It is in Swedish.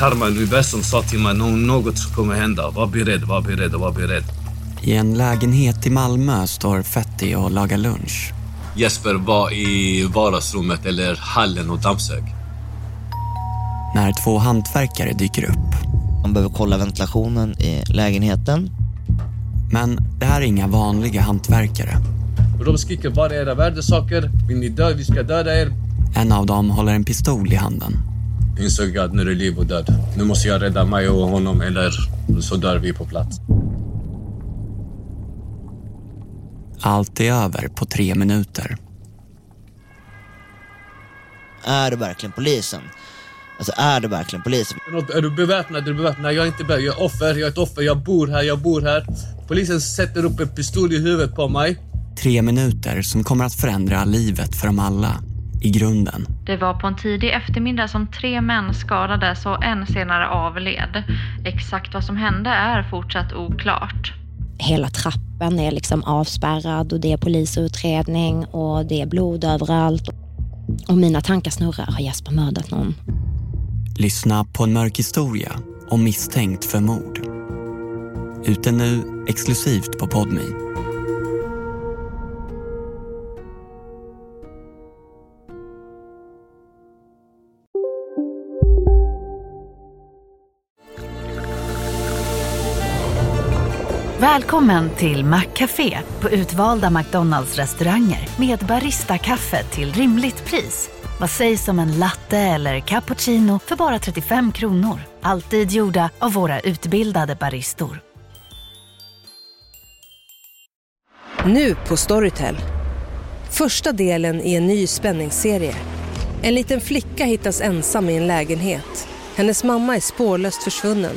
karma universum sa till mig "Nå- något kommer hända. Var beredd, var beredd, var beredd. I en lägenhet i Malmö står Fetti och lagar lunch. Jesper var i vardagsrummet eller hallen och dammsög. När två hantverkare dyker upp. Man behöver kolla ventilationen i lägenheten. Men det här är inga vanliga hantverkare. De skriker var är era värdesaker? Vill ni dö? Vi ska döda er. En av dem håller en pistol i handen. Insåg jag att nu är det liv och död. Nu måste jag rädda mig och honom eller så dör vi på plats. Allt är över på tre minuter. Är det verkligen polisen? Alltså är det verkligen polisen? Är du beväpnad? Är du beväpnad? Jag är inte beväpnad. Jag är offer. Jag är ett offer. Jag bor här. Jag bor här. Polisen sätter upp en pistol i huvudet på mig. Tre minuter som kommer att förändra livet för dem alla. I grunden. Det var på en tidig eftermiddag som tre män skadades och en senare avled. Exakt vad som hände är fortsatt oklart. Hela trappen är liksom avspärrad och det är polisutredning och det är blod överallt. Och mina tankar snurrar. Har Jesper mördat någon? Lyssna på en mörk historia om misstänkt för mord. Ute nu exklusivt på Podme. Välkommen till Maccafé på utvalda McDonalds restauranger med Baristakaffe till rimligt pris. Vad sägs om en latte eller cappuccino för bara 35 kronor? Alltid gjorda av våra utbildade baristor. Nu på Storytel. Första delen i en ny spänningsserie. En liten flicka hittas ensam i en lägenhet. Hennes mamma är spårlöst försvunnen.